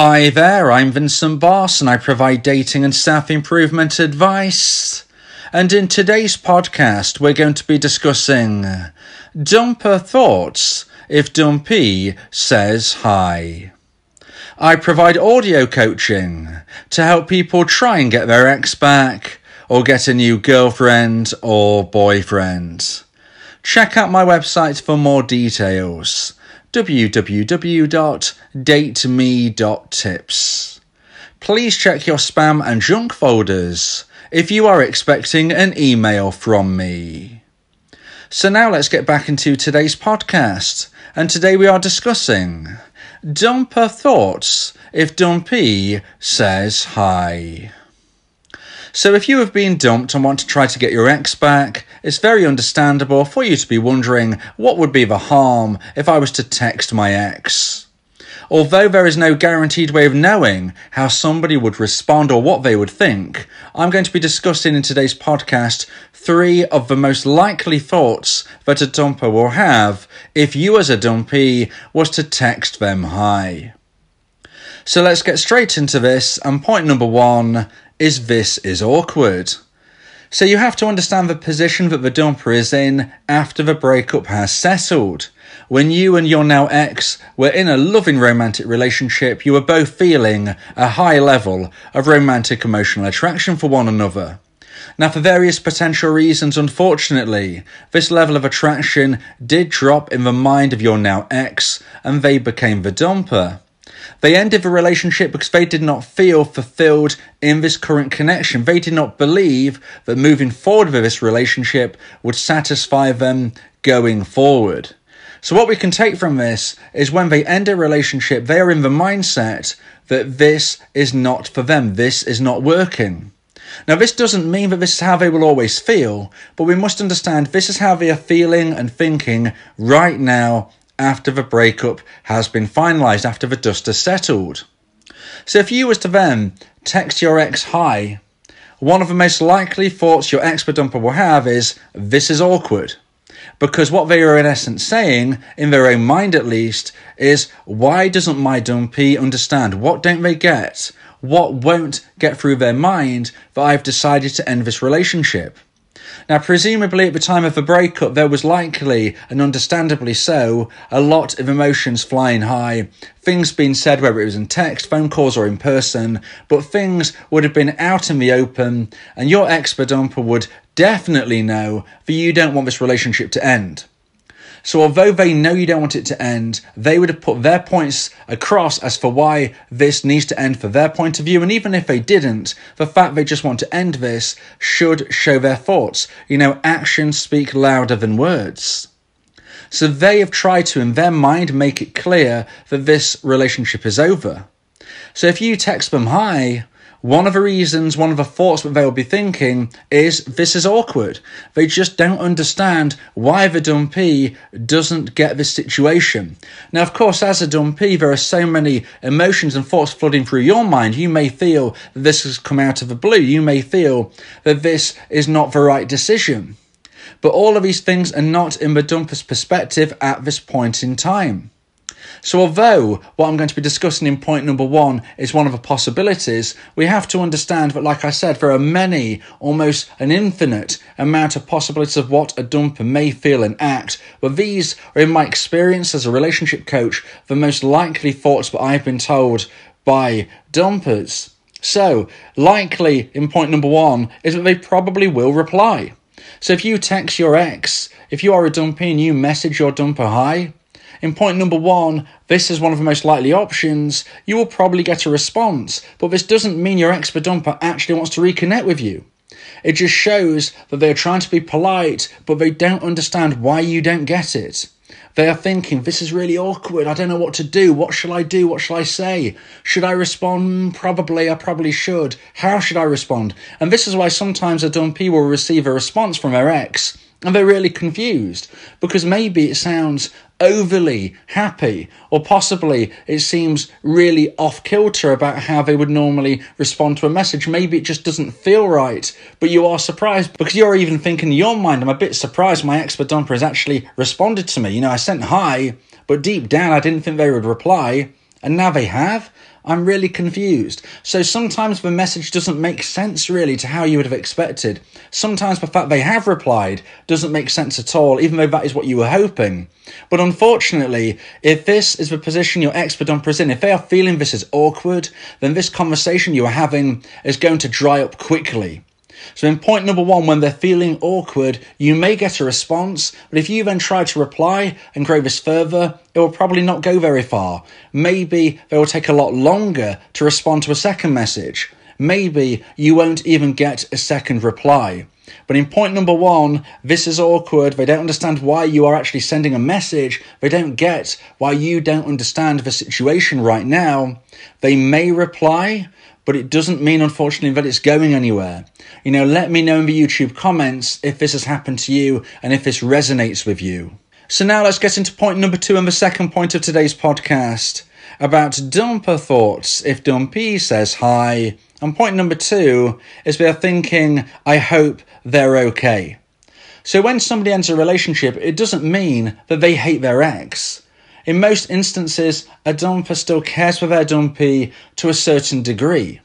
Hi there, I'm Vincent Boss and I provide dating and self improvement advice. And in today's podcast, we're going to be discussing dumper thoughts if Dumpy says hi. I provide audio coaching to help people try and get their ex back or get a new girlfriend or boyfriend. Check out my website for more details www.dateme.tips. Please check your spam and junk folders if you are expecting an email from me. So now let's get back into today's podcast. And today we are discussing Dumper Thoughts if Dumpy says hi. So, if you have been dumped and want to try to get your ex back, it's very understandable for you to be wondering what would be the harm if I was to text my ex. Although there is no guaranteed way of knowing how somebody would respond or what they would think, I'm going to be discussing in today's podcast three of the most likely thoughts that a dumper will have if you, as a dumpy, was to text them hi. So let's get straight into this. And point number one is this is awkward. So you have to understand the position that the dumper is in after the breakup has settled. When you and your now ex were in a loving romantic relationship, you were both feeling a high level of romantic emotional attraction for one another. Now, for various potential reasons, unfortunately, this level of attraction did drop in the mind of your now ex, and they became the dumper. They ended the relationship because they did not feel fulfilled in this current connection. They did not believe that moving forward with this relationship would satisfy them going forward. So, what we can take from this is when they end a relationship, they are in the mindset that this is not for them, this is not working. Now, this doesn't mean that this is how they will always feel, but we must understand this is how they are feeling and thinking right now after the breakup has been finalised, after the dust has settled. So if you was to then text your ex hi, one of the most likely thoughts your ex dumper will have is, this is awkward. Because what they are in essence saying, in their own mind at least, is why doesn't my dumpy understand? What don't they get? What won't get through their mind that I've decided to end this relationship? Now, presumably at the time of the breakup, there was likely, and understandably so, a lot of emotions flying high. Things being said, whether it was in text, phone calls, or in person, but things would have been out in the open, and your ex dumper would definitely know that you don't want this relationship to end. So, although they know you don't want it to end, they would have put their points across as for why this needs to end for their point of view. And even if they didn't, the fact they just want to end this should show their thoughts. You know, actions speak louder than words. So, they have tried to, in their mind, make it clear that this relationship is over. So, if you text them, hi, one of the reasons, one of the thoughts that they'll be thinking is this is awkward. They just don't understand why the dumpy doesn't get this situation. Now, of course, as a dumpy, there are so many emotions and thoughts flooding through your mind. You may feel that this has come out of the blue. You may feel that this is not the right decision. But all of these things are not in the dumper's perspective at this point in time. So, although what I'm going to be discussing in point number one is one of the possibilities, we have to understand that, like I said, there are many, almost an infinite amount of possibilities of what a dumper may feel and act. But these are, in my experience as a relationship coach, the most likely thoughts that I've been told by dumpers. So, likely in point number one is that they probably will reply. So, if you text your ex, if you are a dumpy and you message your dumper hi, in point number one, this is one of the most likely options, you will probably get a response, but this doesn't mean your expert dumper actually wants to reconnect with you. It just shows that they are trying to be polite, but they don't understand why you don't get it. They are thinking, this is really awkward. I don't know what to do. What shall I do? What shall I say? Should I respond? Probably, I probably should. How should I respond? And this is why sometimes a dumpy will receive a response from their ex and they're really confused because maybe it sounds overly happy, or possibly it seems really off kilter about how they would normally respond to a message. Maybe it just doesn't feel right, but you are surprised because you're even thinking in your mind, I'm a bit surprised my expert dumper has actually responded to me. You know, I sent hi, but deep down I didn't think they would reply, and now they have. I'm really confused. So sometimes the message doesn't make sense really to how you would have expected. Sometimes the fact they have replied doesn't make sense at all, even though that is what you were hoping. But unfortunately, if this is the position your ex-dumper is in, if they are feeling this is awkward, then this conversation you are having is going to dry up quickly. So, in point number one, when they're feeling awkward, you may get a response, but if you then try to reply and grow this further, it will probably not go very far. Maybe they will take a lot longer to respond to a second message. Maybe you won't even get a second reply. But in point number one, this is awkward. They don't understand why you are actually sending a message. They don't get why you don't understand the situation right now. They may reply, but it doesn't mean, unfortunately, that it's going anywhere. You know, let me know in the YouTube comments if this has happened to you and if this resonates with you. So now let's get into point number two and the second point of today's podcast about dumper thoughts if Dumpy says hi. And point number two is they're thinking, I hope they're okay. So when somebody enters a relationship, it doesn't mean that they hate their ex. In most instances, a dumper still cares for their dumpy to a certain degree.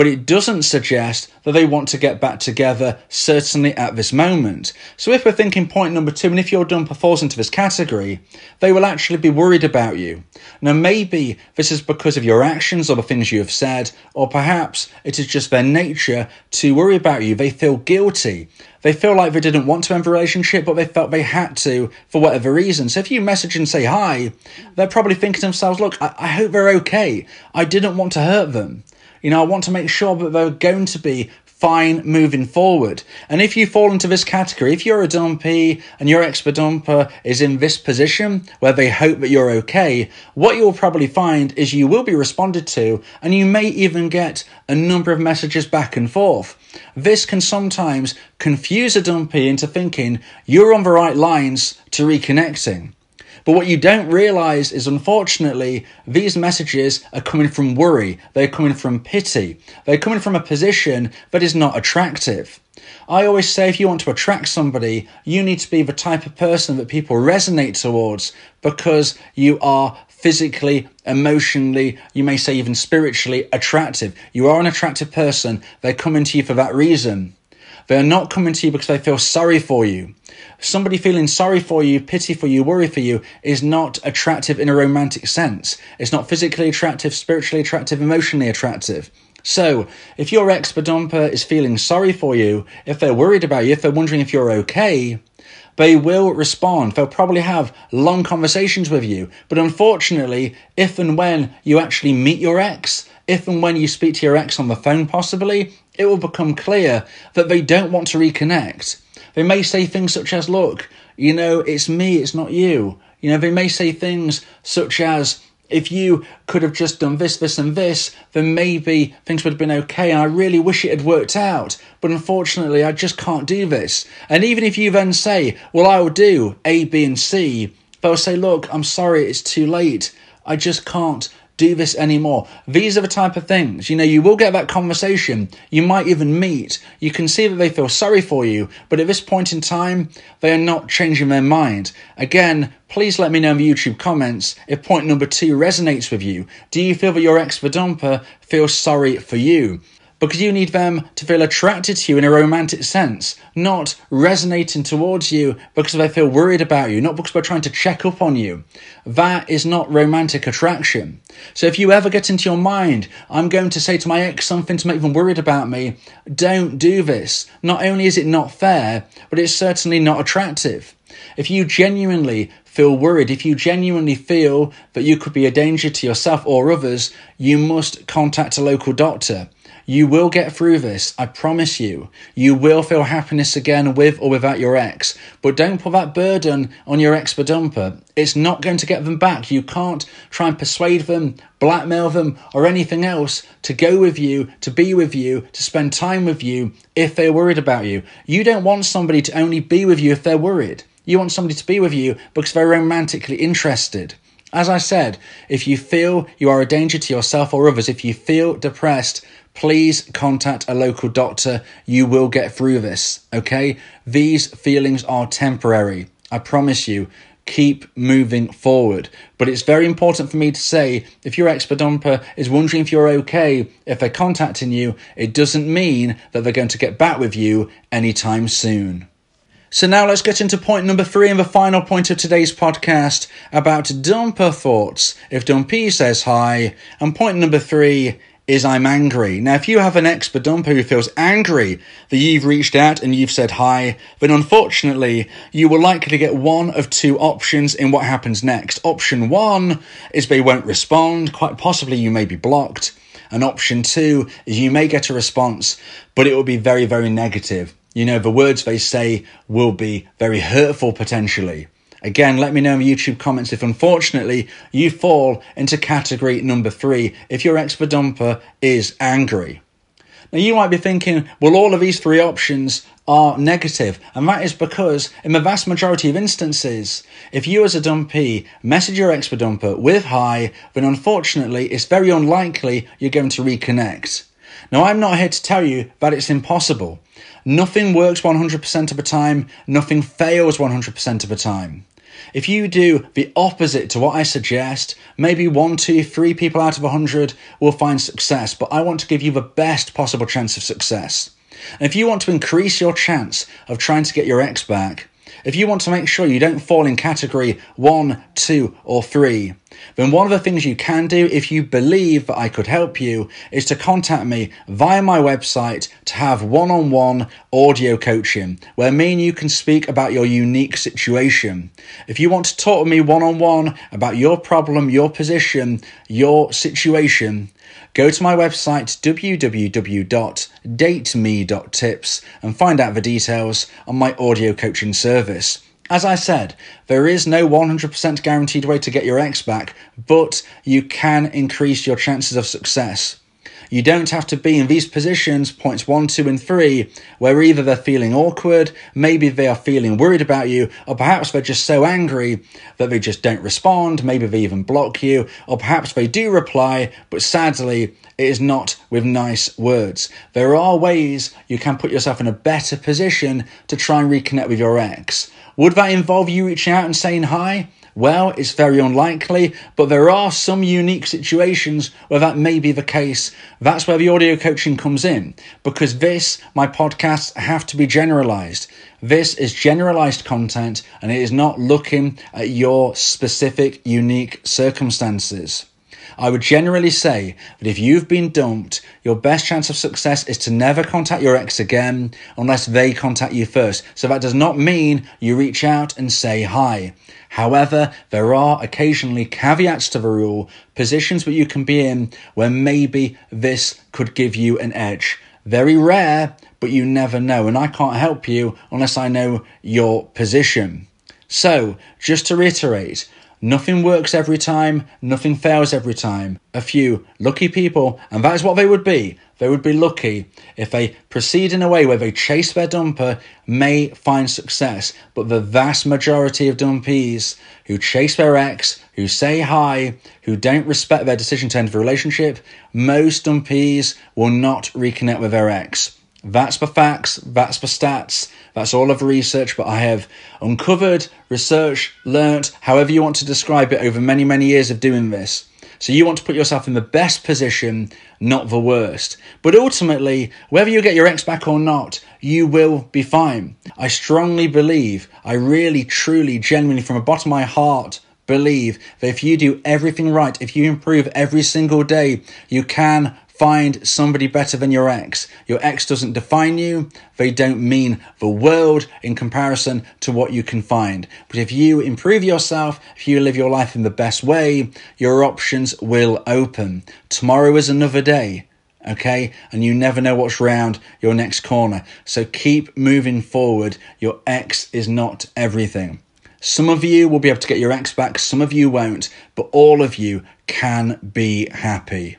But it doesn't suggest that they want to get back together, certainly at this moment. So if we're thinking point number two, and if your dumper falls into this category, they will actually be worried about you. Now, maybe this is because of your actions or the things you have said, or perhaps it is just their nature to worry about you. They feel guilty. They feel like they didn't want to end the relationship, but they felt they had to for whatever reason. So if you message and say hi, they're probably thinking to themselves, look, I, I hope they're okay. I didn't want to hurt them. You know, I want to make sure that they're going to be fine moving forward. And if you fall into this category, if you're a dumpy and your ex-dumper is in this position where they hope that you're okay, what you'll probably find is you will be responded to and you may even get a number of messages back and forth. This can sometimes confuse a dumpy into thinking you're on the right lines to reconnecting. But what you don't realize is, unfortunately, these messages are coming from worry. They're coming from pity. They're coming from a position that is not attractive. I always say if you want to attract somebody, you need to be the type of person that people resonate towards because you are physically, emotionally, you may say even spiritually attractive. You are an attractive person. They're coming to you for that reason. They are not coming to you because they feel sorry for you. Somebody feeling sorry for you, pity for you, worry for you is not attractive in a romantic sense. It's not physically attractive, spiritually attractive, emotionally attractive. So, if your ex dumper is feeling sorry for you, if they're worried about you, if they're wondering if you're okay, they will respond. They'll probably have long conversations with you. But unfortunately, if and when you actually meet your ex, if and when you speak to your ex on the phone, possibly, it will become clear that they don't want to reconnect. They may say things such as, Look, you know, it's me, it's not you. You know, they may say things such as, if you could have just done this, this, and this, then maybe things would have been okay. And I really wish it had worked out. But unfortunately, I just can't do this. And even if you then say, well, I will do A, B, and C, they'll say, look, I'm sorry, it's too late. I just can't do this anymore. These are the type of things, you know, you will get that conversation. You might even meet. You can see that they feel sorry for you, but at this point in time, they are not changing their mind. Again, please let me know in the YouTube comments if point number two resonates with you. Do you feel that your ex dumper feels sorry for you? Because you need them to feel attracted to you in a romantic sense, not resonating towards you because they feel worried about you, not because they're trying to check up on you. That is not romantic attraction. So if you ever get into your mind, I'm going to say to my ex something to make them worried about me, don't do this. Not only is it not fair, but it's certainly not attractive. If you genuinely feel worried, if you genuinely feel that you could be a danger to yourself or others, you must contact a local doctor. You will get through this, I promise you. You will feel happiness again with or without your ex. But don't put that burden on your ex dumper. It's not going to get them back. You can't try and persuade them, blackmail them, or anything else to go with you, to be with you, to spend time with you if they're worried about you. You don't want somebody to only be with you if they're worried. You want somebody to be with you because they're romantically interested. As I said, if you feel you are a danger to yourself or others, if you feel depressed, please contact a local doctor. You will get through this, okay? These feelings are temporary. I promise you. keep moving forward. But it's very important for me to say if your ex dumper is wondering if you're okay, if they're contacting you, it doesn't mean that they're going to get back with you anytime soon. So now let's get into point number three and the final point of today's podcast about dumper thoughts. If Dumpy says hi, and point number three is I'm angry. Now, if you have an ex dumper who feels angry that you've reached out and you've said hi, then unfortunately, you will likely get one of two options in what happens next. Option one is they won't respond, quite possibly you may be blocked. And option two is you may get a response, but it will be very, very negative. You know, the words they say will be very hurtful potentially. Again, let me know in the YouTube comments if unfortunately you fall into category number three if your ex dumper is angry. Now you might be thinking, well, all of these three options are negative, and that is because in the vast majority of instances, if you as a dumpy message your ex dumper with hi, then unfortunately it's very unlikely you're going to reconnect. Now, I'm not here to tell you that it's impossible. Nothing works 100% of the time, nothing fails 100% of the time. If you do the opposite to what I suggest, maybe one, two, three people out of a hundred will find success, but I want to give you the best possible chance of success. And if you want to increase your chance of trying to get your ex back, if you want to make sure you don't fall in category one, two, or three, then one of the things you can do if you believe that I could help you is to contact me via my website to have one on one audio coaching where me and you can speak about your unique situation. If you want to talk to me one on one about your problem, your position, your situation, go to my website www.dateme.tips and find out the details on my audio coaching service. As I said, there is no 100% guaranteed way to get your ex back, but you can increase your chances of success. You don't have to be in these positions, points one, two, and three, where either they're feeling awkward, maybe they are feeling worried about you, or perhaps they're just so angry that they just don't respond, maybe they even block you, or perhaps they do reply, but sadly, it is not with nice words. There are ways you can put yourself in a better position to try and reconnect with your ex. Would that involve you reaching out and saying hi? Well, it's very unlikely, but there are some unique situations where that may be the case. That's where the audio coaching comes in, because this, my podcasts, have to be generalized. This is generalized content and it is not looking at your specific, unique circumstances. I would generally say that if you've been dumped, your best chance of success is to never contact your ex again unless they contact you first. So that does not mean you reach out and say hi. However, there are occasionally caveats to the rule, positions that you can be in where maybe this could give you an edge. Very rare, but you never know. And I can't help you unless I know your position. So, just to reiterate, Nothing works every time, nothing fails every time. A few lucky people, and that is what they would be. They would be lucky if they proceed in a way where they chase their dumper, may find success. But the vast majority of dumpies who chase their ex, who say hi, who don't respect their decision to end the relationship, most dumpies will not reconnect with their ex. That's the facts, that's the stats, that's all of research, but I have uncovered, researched, learnt, however you want to describe it, over many, many years of doing this. So you want to put yourself in the best position, not the worst. But ultimately, whether you get your ex back or not, you will be fine. I strongly believe, I really, truly, genuinely, from the bottom of my heart, believe that if you do everything right, if you improve every single day, you can find somebody better than your ex. Your ex doesn't define you, they don't mean the world in comparison to what you can find. But if you improve yourself, if you live your life in the best way, your options will open. Tomorrow is another day. Okay, and you never know what's round your next corner. So keep moving forward. Your ex is not everything. Some of you will be able to get your ex back, some of you won't, but all of you can be happy.